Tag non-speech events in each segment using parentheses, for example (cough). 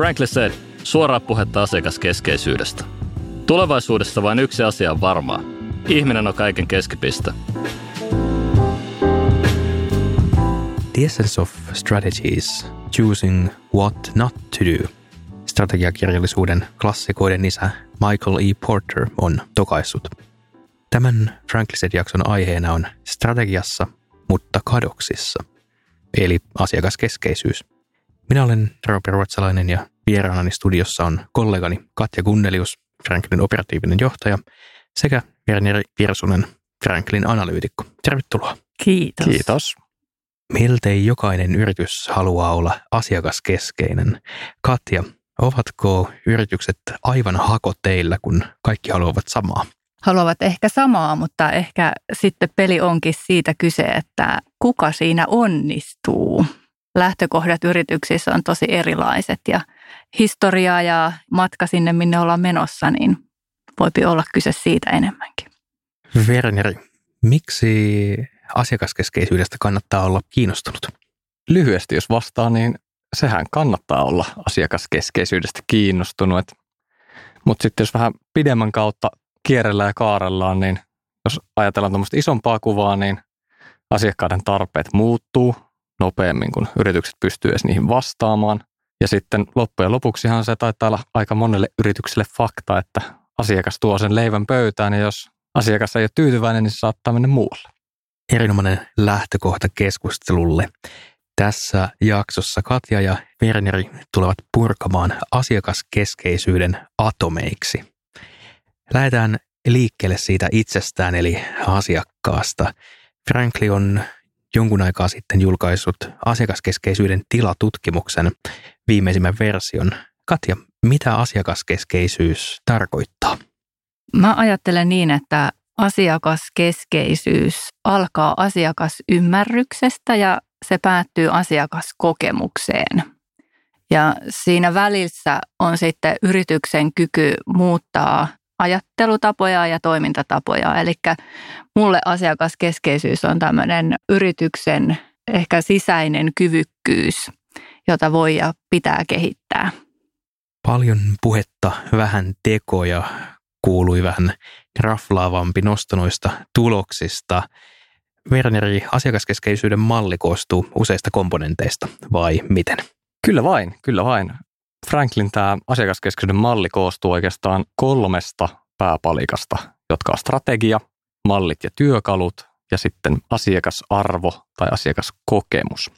Frankly said, suoraa puhetta asiakaskeskeisyydestä. Tulevaisuudessa vain yksi asia on varmaa. Ihminen on kaiken keskipiste. The Essence of Strategy is Choosing What Not to Do. Strategiakirjallisuuden klassikoiden isä Michael E. Porter on tokaissut. Tämän Frankliset-jakson aiheena on strategiassa, mutta kadoksissa, eli asiakaskeskeisyys. Minä olen Roope Ruotsalainen ja vieraanani studiossa on kollegani Katja Gunnelius, Franklin operatiivinen johtaja, sekä Verneri Virsunen, Franklin analyytikko. Tervetuloa. Kiitos. Kiitos. Miltei jokainen yritys haluaa olla asiakaskeskeinen. Katja, ovatko yritykset aivan hakoteillä, kun kaikki haluavat samaa? Haluavat ehkä samaa, mutta ehkä sitten peli onkin siitä kyse, että kuka siinä onnistuu. Lähtökohdat yrityksissä on tosi erilaiset ja historia ja matka sinne, minne ollaan menossa, niin voipi olla kyse siitä enemmänkin. Werneri, miksi asiakaskeskeisyydestä kannattaa olla kiinnostunut? Lyhyesti jos vastaa, niin sehän kannattaa olla asiakaskeskeisyydestä kiinnostunut. Mutta sitten jos vähän pidemmän kautta kierrellään ja kaarellaan, niin jos ajatellaan tuommoista isompaa kuvaa, niin asiakkaiden tarpeet muuttuu nopeammin, kun yritykset pystyy edes niihin vastaamaan. Ja sitten loppujen lopuksihan se taitaa olla aika monelle yritykselle fakta, että asiakas tuo sen leivän pöytään ja jos asiakas ei ole tyytyväinen, niin se saattaa mennä muualle. Erinomainen lähtökohta keskustelulle. Tässä jaksossa Katja ja Werneri tulevat purkamaan asiakaskeskeisyyden atomeiksi. Lähdetään liikkeelle siitä itsestään eli asiakkaasta. Frankli on jonkun aikaa sitten julkaissut asiakaskeskeisyyden tilatutkimuksen viimeisimmän version. Katja, mitä asiakaskeskeisyys tarkoittaa? Mä ajattelen niin, että asiakaskeskeisyys alkaa asiakasymmärryksestä ja se päättyy asiakaskokemukseen. Ja siinä välissä on sitten yrityksen kyky muuttaa ajattelutapoja ja toimintatapoja. Eli mulle asiakaskeskeisyys on tämmöinen yrityksen ehkä sisäinen kyvykkyys, jota voi ja pitää kehittää. Paljon puhetta, vähän tekoja, kuului vähän raflaavampi nostonoista tuloksista. Werneri, asiakaskeskeisyyden malli koostuu useista komponenteista, vai miten? Kyllä vain, kyllä vain. Franklin tämä asiakaskeskeisyyden malli koostuu oikeastaan kolmesta pääpalikasta, jotka on strategia, mallit ja työkalut ja sitten asiakasarvo tai asiakaskokemus.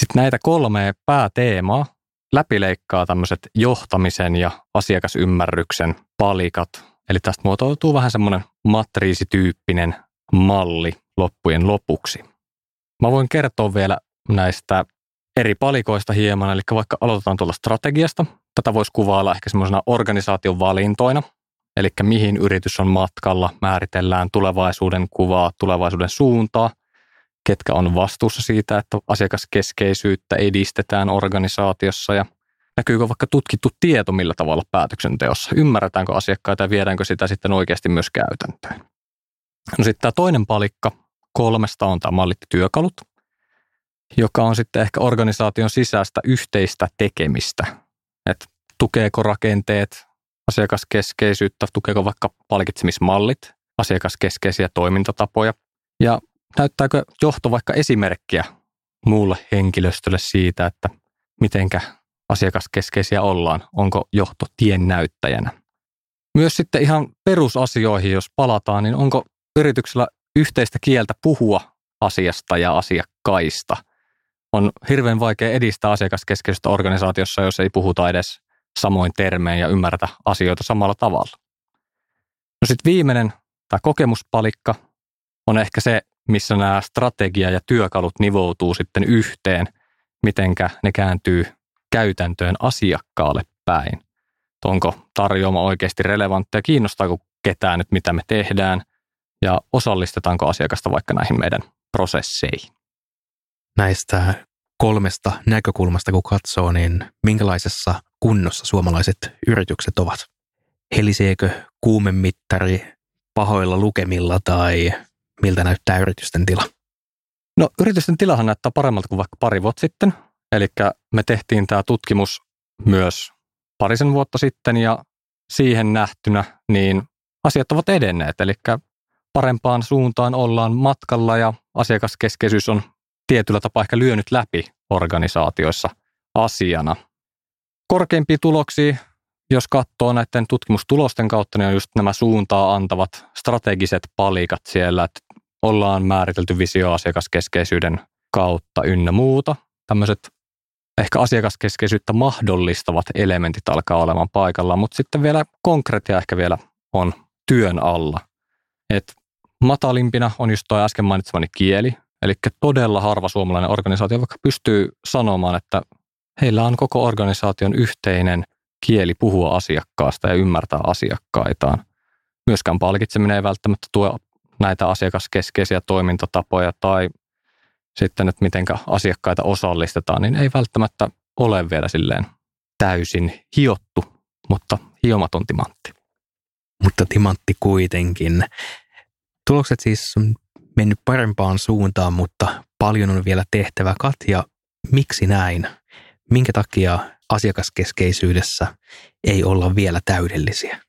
Sitten näitä kolmea pääteemaa läpileikkaa tämmöiset johtamisen ja asiakasymmärryksen palikat. Eli tästä muotoutuu vähän semmoinen matriisityyppinen malli loppujen lopuksi. Mä voin kertoa vielä näistä eri palikoista hieman, eli vaikka aloitetaan tuolla strategiasta. Tätä voisi kuvailla ehkä semmoisena organisaation valintoina, eli mihin yritys on matkalla, määritellään tulevaisuuden kuvaa, tulevaisuuden suuntaa, ketkä on vastuussa siitä, että asiakaskeskeisyyttä edistetään organisaatiossa ja näkyykö vaikka tutkittu tieto millä tavalla päätöksenteossa, ymmärretäänkö asiakkaita ja viedäänkö sitä sitten oikeasti myös käytäntöön. No sitten tämä toinen palikka kolmesta on tämä mallit työkalut, joka on sitten ehkä organisaation sisäistä yhteistä tekemistä. Että tukeeko rakenteet asiakaskeskeisyyttä, tukeeko vaikka palkitsemismallit, asiakaskeskeisiä toimintatapoja ja näyttääkö johto vaikka esimerkkiä muulle henkilöstölle siitä, että mitenkä asiakaskeskeisiä ollaan, onko johto tien näyttäjänä. Myös sitten ihan perusasioihin, jos palataan, niin onko yrityksellä yhteistä kieltä puhua asiasta ja asiakkaista – on hirveän vaikea edistää asiakaskeskeistä organisaatiossa, jos ei puhuta edes samoin termein ja ymmärretä asioita samalla tavalla. No sitten viimeinen, tämä kokemuspalikka, on ehkä se, missä nämä strategia ja työkalut nivoutuu sitten yhteen, mitenkä ne kääntyy käytäntöön asiakkaalle päin. Onko tarjoama oikeasti relevanttia, kiinnostaako ketään nyt, mitä me tehdään, ja osallistetaanko asiakasta vaikka näihin meidän prosesseihin näistä kolmesta näkökulmasta kun katsoo, niin minkälaisessa kunnossa suomalaiset yritykset ovat? Heliseekö kuumemittari pahoilla lukemilla tai miltä näyttää yritysten tila? No yritysten tilahan näyttää paremmalta kuin vaikka pari vuotta sitten. Eli me tehtiin tämä tutkimus myös parisen vuotta sitten ja siihen nähtynä, niin asiat ovat edenneet. Eli parempaan suuntaan ollaan matkalla ja asiakaskeskeisyys on tietyllä tapaa ehkä lyönyt läpi organisaatioissa asiana. Korkeimpia tuloksia, jos katsoo näiden tutkimustulosten kautta, niin on just nämä suuntaa antavat strategiset palikat siellä, että ollaan määritelty visio asiakaskeskeisyyden kautta ynnä muuta. Tämmöiset ehkä asiakaskeskeisyyttä mahdollistavat elementit alkaa olemaan paikallaan, mutta sitten vielä konkreettia ehkä vielä on työn alla. Et matalimpina on just tuo äsken mainitsemani kieli, eli todella harva suomalainen organisaatio vaikka pystyy sanomaan, että heillä on koko organisaation yhteinen kieli puhua asiakkaasta ja ymmärtää asiakkaitaan. Myöskään palkitseminen ei välttämättä tuo näitä asiakaskeskeisiä toimintatapoja tai sitten, että miten asiakkaita osallistetaan, niin ei välttämättä ole vielä silleen täysin hiottu, mutta hiomaton timantti. Mutta timantti kuitenkin. Tulokset siis mennyt parempaan suuntaan, mutta paljon on vielä tehtävä. Katja, miksi näin? Minkä takia asiakaskeskeisyydessä ei olla vielä täydellisiä?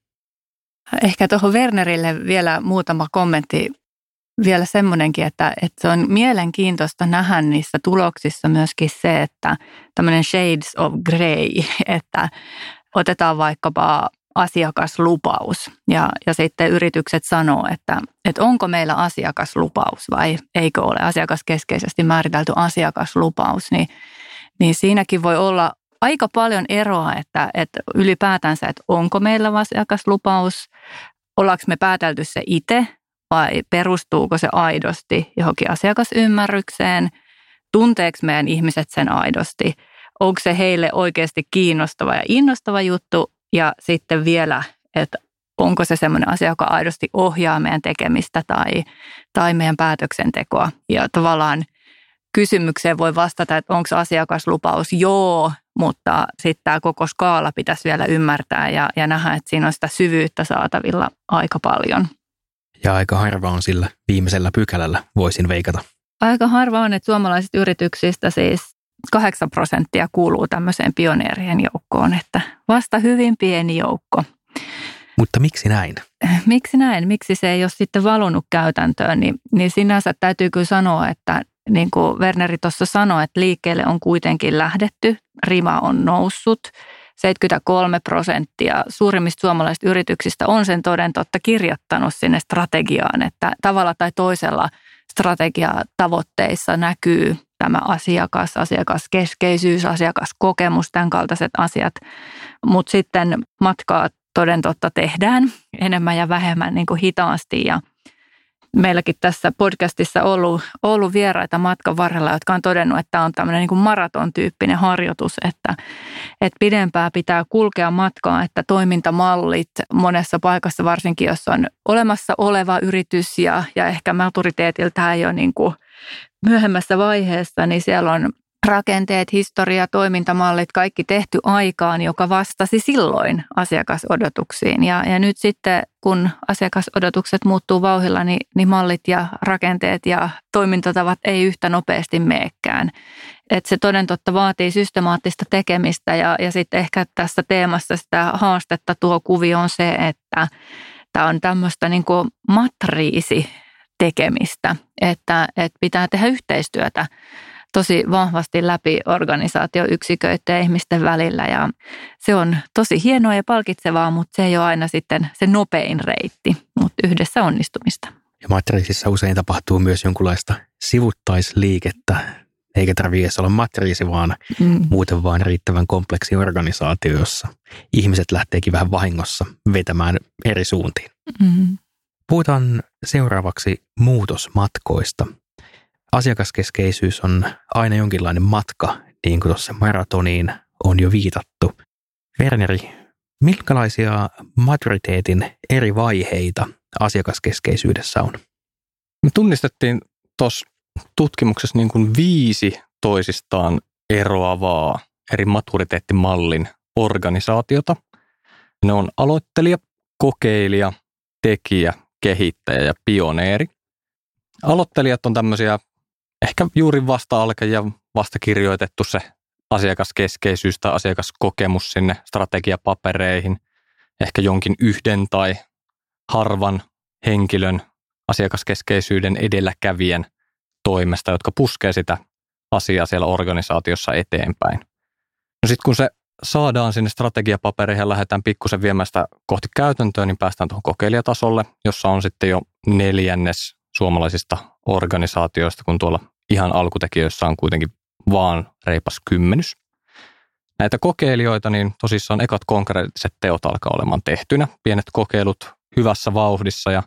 Ehkä tuohon Wernerille vielä muutama kommentti. Vielä semmoinenkin, että, että se on mielenkiintoista nähdä niissä tuloksissa myöskin se, että tämmöinen shades of grey, (laughs) että otetaan vaikkapa asiakaslupaus. Ja, ja sitten yritykset sanoo, että, että onko meillä asiakaslupaus vai eikö ole asiakaskeskeisesti määritelty asiakaslupaus, niin, niin siinäkin voi olla aika paljon eroa, että, että ylipäätänsä, että onko meillä asiakaslupaus, ollaanko me päätelty se itse vai perustuuko se aidosti johonkin asiakasymmärrykseen, tunteeko meidän ihmiset sen aidosti, onko se heille oikeasti kiinnostava ja innostava juttu ja sitten vielä, että onko se sellainen asia, joka aidosti ohjaa meidän tekemistä tai, tai meidän päätöksentekoa. Ja tavallaan kysymykseen voi vastata, että onko asiakaslupaus joo, mutta sitten tämä koko skaala pitäisi vielä ymmärtää ja, ja nähdä, että siinä on sitä syvyyttä saatavilla aika paljon. Ja aika harva on sillä viimeisellä pykälällä, voisin veikata. Aika harva on, että suomalaisista yrityksistä siis 8 prosenttia kuuluu tämmöiseen pioneerien joukkoon, että vasta hyvin pieni joukko. Mutta miksi näin? Miksi näin? Miksi se ei ole sitten valunut käytäntöön? Niin, niin sinänsä täytyy kyllä sanoa, että niin kuin Werneri tuossa sanoi, että liikkeelle on kuitenkin lähdetty, rima on noussut. 73 prosenttia suurimmista suomalaisista yrityksistä on sen toden totta kirjoittanut sinne strategiaan, että tavalla tai toisella strategiatavoitteissa näkyy tämä asiakas, asiakaskeskeisyys, asiakaskokemus, tämän kaltaiset asiat. Mutta sitten matkaa toden totta tehdään enemmän ja vähemmän niin kuin hitaasti ja meilläkin tässä podcastissa ollut, ollut vieraita matkan varrella, jotka on todennut, että tämä on tämmöinen niin maraton-tyyppinen harjoitus, että, että pidempää pitää kulkea matkaa, että toimintamallit monessa paikassa, varsinkin jos on olemassa oleva yritys ja, ja ehkä maturiteetiltä ei ole niin kuin myöhemmässä vaiheessa, niin siellä on rakenteet, historia, toimintamallit, kaikki tehty aikaan, joka vastasi silloin asiakasodotuksiin. Ja, ja nyt sitten, kun asiakasodotukset muuttuu vauhilla, niin, niin mallit ja rakenteet ja toimintatavat ei yhtä nopeasti meekään. Et se toden totta vaatii systemaattista tekemistä ja, ja sitten ehkä tässä teemassa sitä haastetta tuo kuvio on se, että tämä on tämmöistä niin matriisi tekemistä, että, että pitää tehdä yhteistyötä tosi vahvasti läpi organisaatioyksiköiden ja ihmisten välillä ja se on tosi hienoa ja palkitsevaa, mutta se ei ole aina sitten se nopein reitti, mutta yhdessä onnistumista. Ja matriisissa usein tapahtuu myös jonkunlaista sivuttaisliikettä, eikä tarvitse edes olla matriisi, vaan mm. muuten vaan riittävän kompleksi organisaatio, jossa ihmiset lähteekin vähän vahingossa vetämään eri suuntiin. Mm. Puhutaan seuraavaksi muutosmatkoista. Asiakaskeskeisyys on aina jonkinlainen matka, niin kuin tuossa maratoniin on jo viitattu. Werneri, minkälaisia maturiteetin eri vaiheita asiakaskeskeisyydessä on? Me tunnistettiin tuossa tutkimuksessa niin kuin viisi toisistaan eroavaa eri maturiteettimallin organisaatiota. Ne on aloittelija, kokeilija, tekijä, kehittäjä ja pioneeri. Aloittelijat on tämmöisiä ehkä juuri vasta alke ja vasta kirjoitettu se asiakaskeskeisyys tai asiakaskokemus sinne strategiapapereihin, ehkä jonkin yhden tai harvan henkilön asiakaskeskeisyyden edelläkävijän toimesta, jotka puskee sitä asiaa siellä organisaatiossa eteenpäin. No sitten kun se saadaan sinne strategiapapereihin ja lähdetään pikkusen viemään sitä kohti käytäntöä, niin päästään tuohon kokeilijatasolle, jossa on sitten jo neljännes suomalaisista organisaatioista, kun tuolla ihan alkutekijöissä on kuitenkin vaan reipas kymmenys. Näitä kokeilijoita, niin tosissaan ekat konkreettiset teot alkaa olemaan tehtynä. Pienet kokeilut hyvässä vauhdissa ja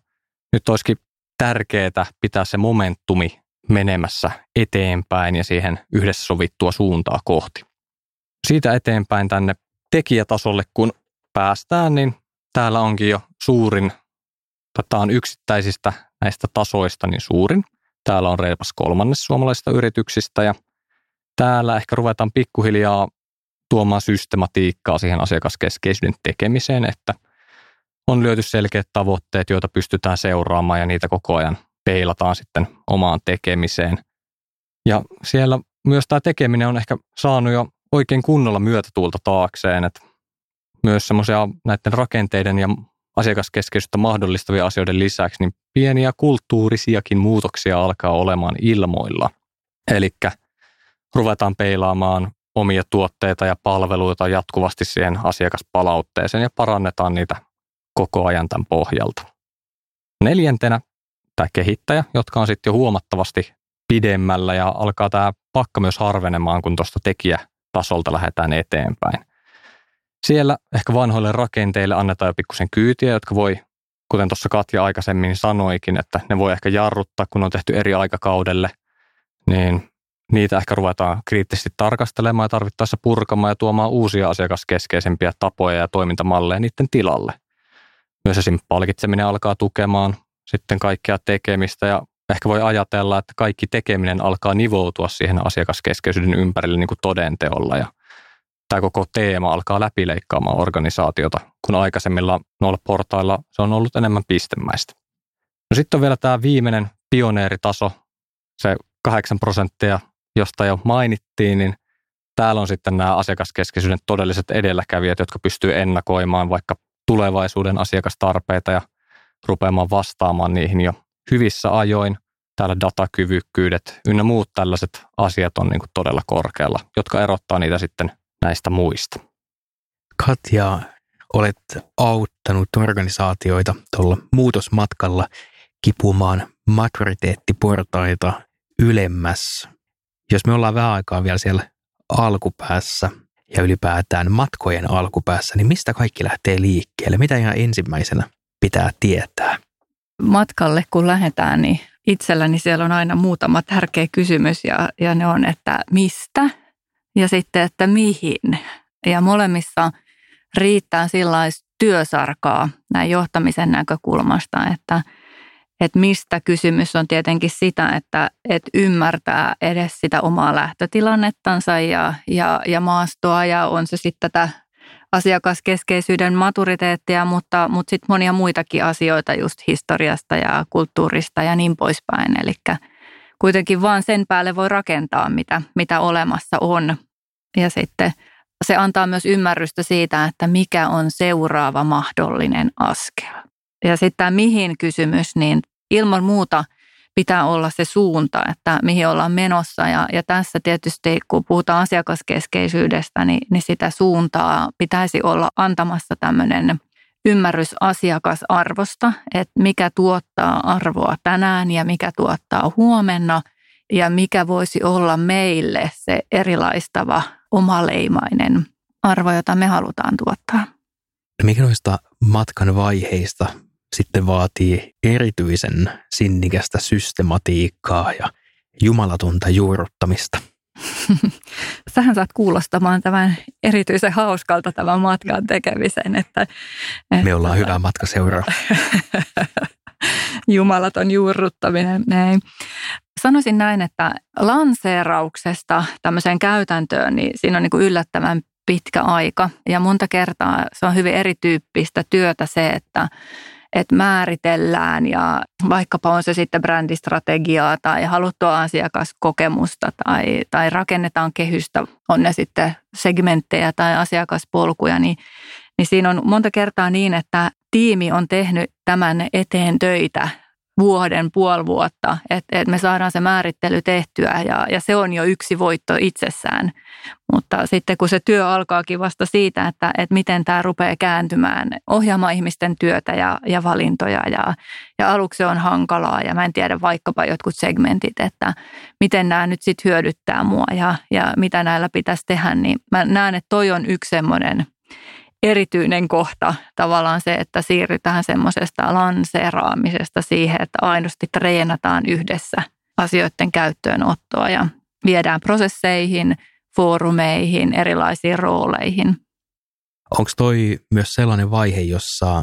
nyt olisikin tärkeää pitää se momentumi menemässä eteenpäin ja siihen yhdessä sovittua suuntaa kohti. Siitä eteenpäin tänne tekijätasolle, kun päästään, niin täällä onkin jo suurin, tämä on yksittäisistä näistä tasoista niin suurin. Täällä on reipas kolmannes suomalaisista yrityksistä ja täällä ehkä ruvetaan pikkuhiljaa tuomaan systematiikkaa siihen asiakaskeskeisyyden tekemiseen, että on lyöty selkeät tavoitteet, joita pystytään seuraamaan ja niitä koko ajan peilataan sitten omaan tekemiseen. Ja siellä myös tämä tekeminen on ehkä saanut jo oikein kunnolla myötätuulta taakseen, että myös semmoisia näiden rakenteiden ja asiakaskeskeisyyttä mahdollistavia asioiden lisäksi, niin pieniä kulttuurisiakin muutoksia alkaa olemaan ilmoilla. Eli ruvetaan peilaamaan omia tuotteita ja palveluita jatkuvasti siihen asiakaspalautteeseen ja parannetaan niitä koko ajan tämän pohjalta. Neljäntenä tämä kehittäjä, jotka on sitten jo huomattavasti pidemmällä ja alkaa tämä pakka myös harvenemaan, kun tuosta tekijätasolta lähdetään eteenpäin. Siellä ehkä vanhoille rakenteille annetaan jo pikkusen kyytiä, jotka voi, kuten tuossa Katja aikaisemmin sanoikin, että ne voi ehkä jarruttaa, kun on tehty eri aikakaudelle, niin niitä ehkä ruvetaan kriittisesti tarkastelemaan ja tarvittaessa purkamaan ja tuomaan uusia asiakaskeskeisempiä tapoja ja toimintamalleja niiden tilalle. Myös esim. palkitseminen alkaa tukemaan sitten kaikkea tekemistä ja ehkä voi ajatella, että kaikki tekeminen alkaa nivoutua siihen asiakaskeskeisyyden ympärille niin kuin todenteolla ja tämä koko teema alkaa läpileikkaamaan organisaatiota, kun aikaisemmilla noilla portailla se on ollut enemmän pistemäistä. No sitten on vielä tämä viimeinen pioneeritaso, se 8 prosenttia, josta jo mainittiin, niin täällä on sitten nämä asiakaskeskeisyyden todelliset edelläkävijät, jotka pystyy ennakoimaan vaikka tulevaisuuden asiakastarpeita ja rupeamaan vastaamaan niihin jo hyvissä ajoin. Täällä datakyvykkyydet ynnä muut tällaiset asiat on niin kuin todella korkealla, jotka erottaa niitä sitten näistä muista. Katja, olet auttanut organisaatioita tuolla muutosmatkalla kipumaan maturiteettiportaita ylemmäs. Jos me ollaan vähän aikaa vielä siellä alkupäässä ja ylipäätään matkojen alkupäässä, niin mistä kaikki lähtee liikkeelle? Mitä ihan ensimmäisenä pitää tietää? Matkalle kun lähdetään, niin itselläni siellä on aina muutama tärkeä kysymys ja, ja ne on, että mistä ja sitten, että mihin. Ja molemmissa riittää sellaista työsarkaa näin johtamisen näkökulmasta, että, että mistä kysymys on tietenkin sitä, että, että ymmärtää edes sitä omaa lähtötilannettansa ja, ja, ja maastoa ja on se sitten tätä asiakaskeskeisyyden maturiteettia, mutta, mutta sitten monia muitakin asioita just historiasta ja kulttuurista ja niin poispäin. Eli kuitenkin vaan sen päälle voi rakentaa, mitä, mitä olemassa on. Ja sitten se antaa myös ymmärrystä siitä, että mikä on seuraava mahdollinen askel. Ja sitten tämä mihin kysymys, niin ilman muuta pitää olla se suunta, että mihin ollaan menossa. Ja, ja tässä tietysti, kun puhutaan asiakaskeskeisyydestä, niin, niin sitä suuntaa pitäisi olla antamassa tämmöinen ymmärrys asiakasarvosta, että mikä tuottaa arvoa tänään ja mikä tuottaa huomenna ja mikä voisi olla meille se erilaistava omaleimainen arvo, jota me halutaan tuottaa. Mikä noista matkan vaiheista sitten vaatii erityisen sinnikästä systematiikkaa ja jumalatonta juurruttamista? (laughs) Sähän saat kuulostamaan tämän erityisen hauskalta tämän matkan tekemisen. Että, että Me ollaan hyvä matka seuraa. (laughs) Jumalaton juurruttaminen. Näin. Sanoisin näin, että lanseerauksesta tämmöiseen käytäntöön, niin siinä on niin kuin yllättävän pitkä aika. Ja monta kertaa se on hyvin erityyppistä työtä se, että että määritellään ja vaikkapa on se sitten brändistrategiaa tai haluttua asiakaskokemusta tai, tai rakennetaan kehystä, on ne sitten segmenttejä tai asiakaspolkuja, niin, niin siinä on monta kertaa niin, että tiimi on tehnyt tämän eteen töitä vuoden, puoli vuotta, että et me saadaan se määrittely tehtyä ja, ja se on jo yksi voitto itsessään. Mutta sitten kun se työ alkaakin vasta siitä, että, että miten tämä rupeaa kääntymään ohjaamaan ihmisten työtä ja, ja valintoja ja, ja aluksi se on hankalaa ja mä en tiedä vaikkapa jotkut segmentit, että miten nämä nyt sitten hyödyttää mua ja, ja mitä näillä pitäisi tehdä, niin mä näen, että toi on yksi semmoinen erityinen kohta tavallaan se, että siirrytään semmoisesta lanseeraamisesta siihen, että aidosti treenataan yhdessä asioiden käyttöönottoa ja viedään prosesseihin, foorumeihin, erilaisiin rooleihin. Onko toi myös sellainen vaihe, jossa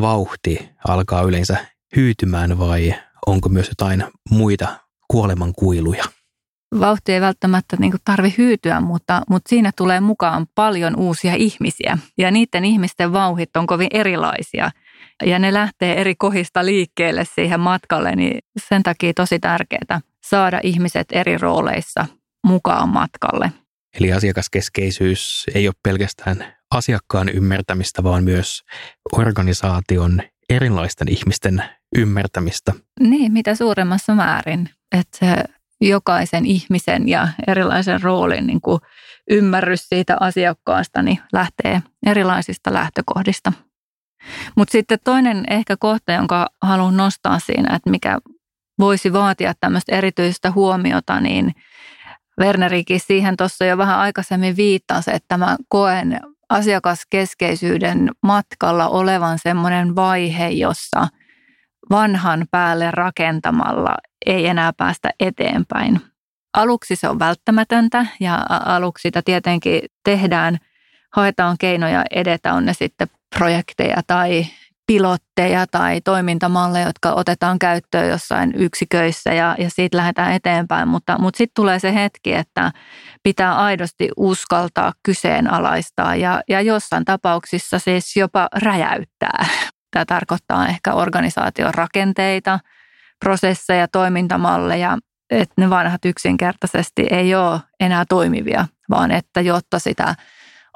vauhti alkaa yleensä hyytymään vai onko myös jotain muita kuolemankuiluja? Vauhti ei välttämättä niin tarvi hyytyä, mutta, mutta siinä tulee mukaan paljon uusia ihmisiä. Ja niiden ihmisten vauhit on kovin erilaisia. Ja ne lähtee eri kohista liikkeelle siihen matkalle, niin sen takia tosi tärkeää saada ihmiset eri rooleissa mukaan matkalle. Eli asiakaskeskeisyys ei ole pelkästään asiakkaan ymmärtämistä, vaan myös organisaation erilaisten ihmisten ymmärtämistä. Niin, mitä suuremmassa määrin. Että se jokaisen ihmisen ja erilaisen roolin niin kuin ymmärrys siitä asiakkaasta niin lähtee erilaisista lähtökohdista. Mutta sitten toinen ehkä kohta, jonka haluan nostaa siinä, että mikä voisi vaatia tämmöistä erityistä huomiota, niin Wernerikin siihen tuossa jo vähän aikaisemmin viittasi, että mä koen asiakaskeskeisyyden matkalla olevan semmoinen vaihe, jossa vanhan päälle rakentamalla ei enää päästä eteenpäin. Aluksi se on välttämätöntä ja aluksi sitä tietenkin tehdään, haetaan keinoja edetä, on ne sitten projekteja tai pilotteja tai toimintamalleja, jotka otetaan käyttöön jossain yksiköissä ja, ja siitä lähdetään eteenpäin. Mutta, mutta sitten tulee se hetki, että pitää aidosti uskaltaa kyseenalaistaa ja, ja jossain tapauksissa siis jopa räjäyttää. Tämä tarkoittaa ehkä organisaation rakenteita, prosesseja, toimintamalleja, että ne vanhat yksinkertaisesti ei ole enää toimivia, vaan että jotta sitä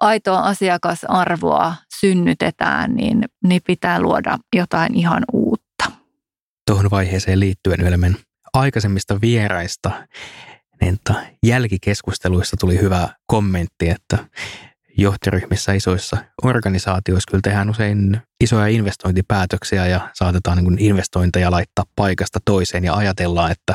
aitoa asiakasarvoa synnytetään, niin, niin pitää luoda jotain ihan uutta. Tuohon vaiheeseen liittyen yhden aikaisemmista vieraista niin jälkikeskusteluissa tuli hyvä kommentti, että johtoryhmissä isoissa organisaatioissa kyllä tehdään usein isoja investointipäätöksiä ja saatetaan niin investointeja laittaa paikasta toiseen ja ajatellaan, että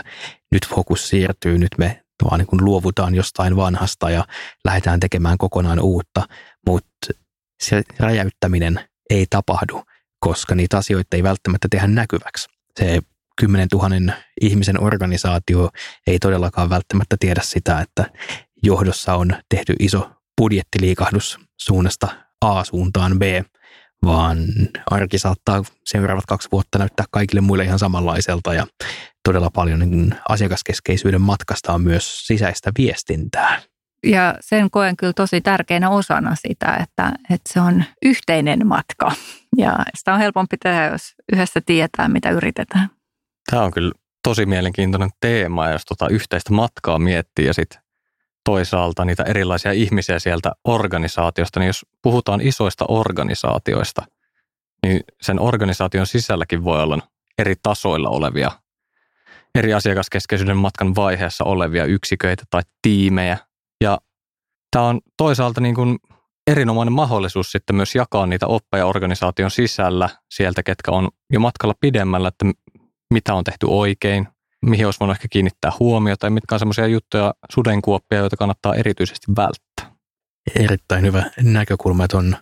nyt fokus siirtyy, nyt me vaan niin luovutaan jostain vanhasta ja lähdetään tekemään kokonaan uutta, mutta se räjäyttäminen ei tapahdu, koska niitä asioita ei välttämättä tehdä näkyväksi. Se 10 000 ihmisen organisaatio ei todellakaan välttämättä tiedä sitä, että johdossa on tehty iso budjettiliikahdus suunnasta A suuntaan B, vaan arki saattaa seuraavat kaksi vuotta näyttää kaikille muille ihan samanlaiselta ja todella paljon niin asiakaskeskeisyyden matkasta on myös sisäistä viestintää. Ja sen koen kyllä tosi tärkeänä osana sitä, että, että se on yhteinen matka ja sitä on helpompi tehdä, jos yhdessä tietää, mitä yritetään. Tämä on kyllä tosi mielenkiintoinen teema, jos tota yhteistä matkaa miettii ja sitten toisaalta niitä erilaisia ihmisiä sieltä organisaatiosta, niin jos puhutaan isoista organisaatioista, niin sen organisaation sisälläkin voi olla eri tasoilla olevia, eri asiakaskeskeisyyden matkan vaiheessa olevia yksiköitä tai tiimejä. Ja tämä on toisaalta niin kuin erinomainen mahdollisuus sitten myös jakaa niitä oppeja organisaation sisällä sieltä, ketkä on jo matkalla pidemmällä, että mitä on tehty oikein, mihin olisi voinut ehkä kiinnittää huomiota ja mitkä on semmoisia juttuja, sudenkuoppia, joita kannattaa erityisesti välttää. Erittäin hyvä näkökulma, että on,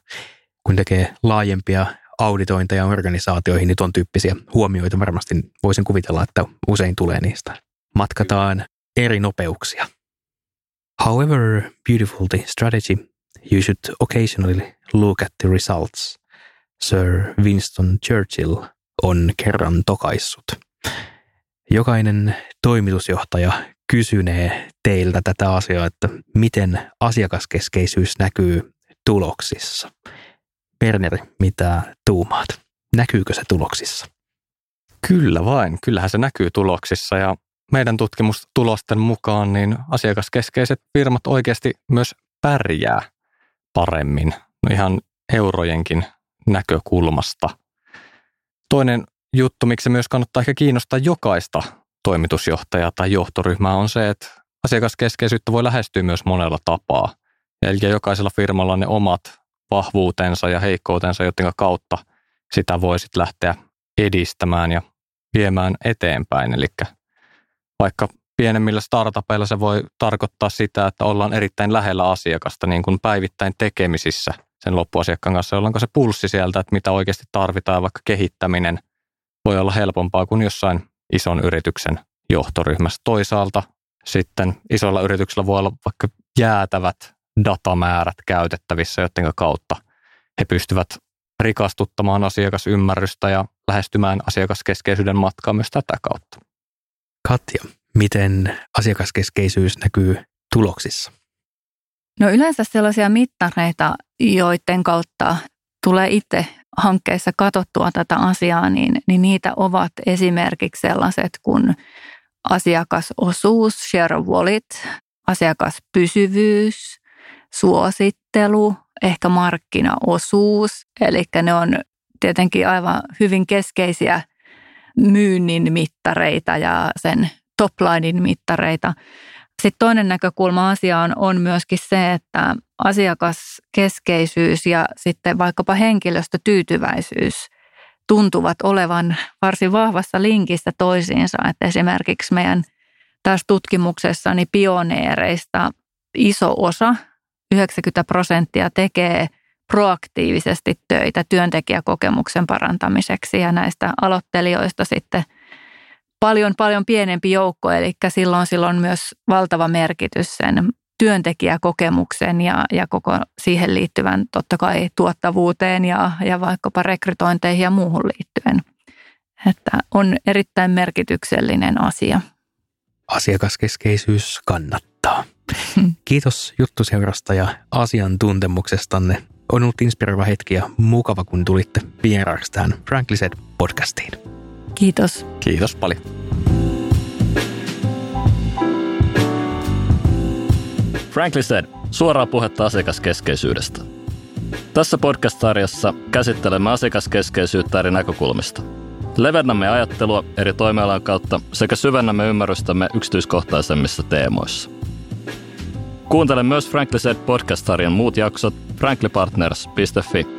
kun tekee laajempia auditointeja organisaatioihin, niin tuon tyyppisiä huomioita varmasti voisin kuvitella, että usein tulee niistä. Matkataan eri nopeuksia. However beautiful the strategy, you should occasionally look at the results. Sir Winston Churchill on kerran tokaissut. Jokainen toimitusjohtaja kysynee teiltä tätä asiaa, että miten asiakaskeskeisyys näkyy tuloksissa. Berneri, mitä tuumaat? Näkyykö se tuloksissa? Kyllä vain. Kyllähän se näkyy tuloksissa ja meidän tutkimustulosten mukaan niin asiakaskeskeiset firmat oikeasti myös pärjää paremmin no ihan eurojenkin näkökulmasta. Toinen juttu, miksi se myös kannattaa ehkä kiinnostaa jokaista toimitusjohtajaa tai johtoryhmää on se, että asiakaskeskeisyyttä voi lähestyä myös monella tapaa. Eli jokaisella firmalla on ne omat vahvuutensa ja heikkoutensa, joiden kautta sitä voi sitten lähteä edistämään ja viemään eteenpäin. Eli vaikka pienemmillä startupeilla se voi tarkoittaa sitä, että ollaan erittäin lähellä asiakasta, niin kuin päivittäin tekemisissä sen loppuasiakkaan kanssa, jolloin se pulssi sieltä, että mitä oikeasti tarvitaan, vaikka kehittäminen voi olla helpompaa kuin jossain ison yrityksen johtoryhmässä. Toisaalta sitten isoilla yrityksillä voi olla vaikka jäätävät datamäärät käytettävissä, joiden kautta he pystyvät rikastuttamaan asiakasymmärrystä ja lähestymään asiakaskeskeisyyden matkaa myös tätä kautta. Katja, miten asiakaskeskeisyys näkyy tuloksissa? No yleensä sellaisia mittareita, joiden kautta tulee itse hankkeessa katsottua tätä asiaa, niin, niin niitä ovat esimerkiksi sellaiset kuin asiakasosuus, share of wallet, asiakaspysyvyys, suosittelu, ehkä markkinaosuus. Eli ne on tietenkin aivan hyvin keskeisiä myynnin mittareita ja sen toplinein mittareita. Sitten toinen näkökulma asiaan on myöskin se, että asiakaskeskeisyys ja sitten vaikkapa henkilöstötyytyväisyys tuntuvat olevan varsin vahvassa linkissä toisiinsa. Että esimerkiksi meidän tässä tutkimuksessani pioneereista iso osa, 90 prosenttia tekee proaktiivisesti töitä työntekijäkokemuksen parantamiseksi ja näistä aloittelijoista sitten paljon paljon pienempi joukko, eli silloin silloin myös valtava merkitys sen työntekijäkokemuksen ja, ja koko siihen liittyvän totta kai tuottavuuteen ja, ja vaikkapa rekrytointeihin ja muuhun liittyen. Että on erittäin merkityksellinen asia. Asiakaskeskeisyys kannattaa. (laughs) Kiitos juttuseurasta ja asiantuntemuksestanne. On ollut inspiroiva hetki ja mukava, kun tulitte vieraaksi tähän Frankly Said podcastiin. Kiitos. Kiitos paljon. Frankly Said, suoraa puhetta asiakaskeskeisyydestä. Tässä podcast-sarjassa käsittelemme asiakaskeskeisyyttä eri näkökulmista. Levennämme ajattelua eri toimialan kautta sekä syvennämme ymmärrystämme yksityiskohtaisemmissa teemoissa. Kuuntele myös Frankly Said podcast-sarjan muut jaksot franklypartners.fi.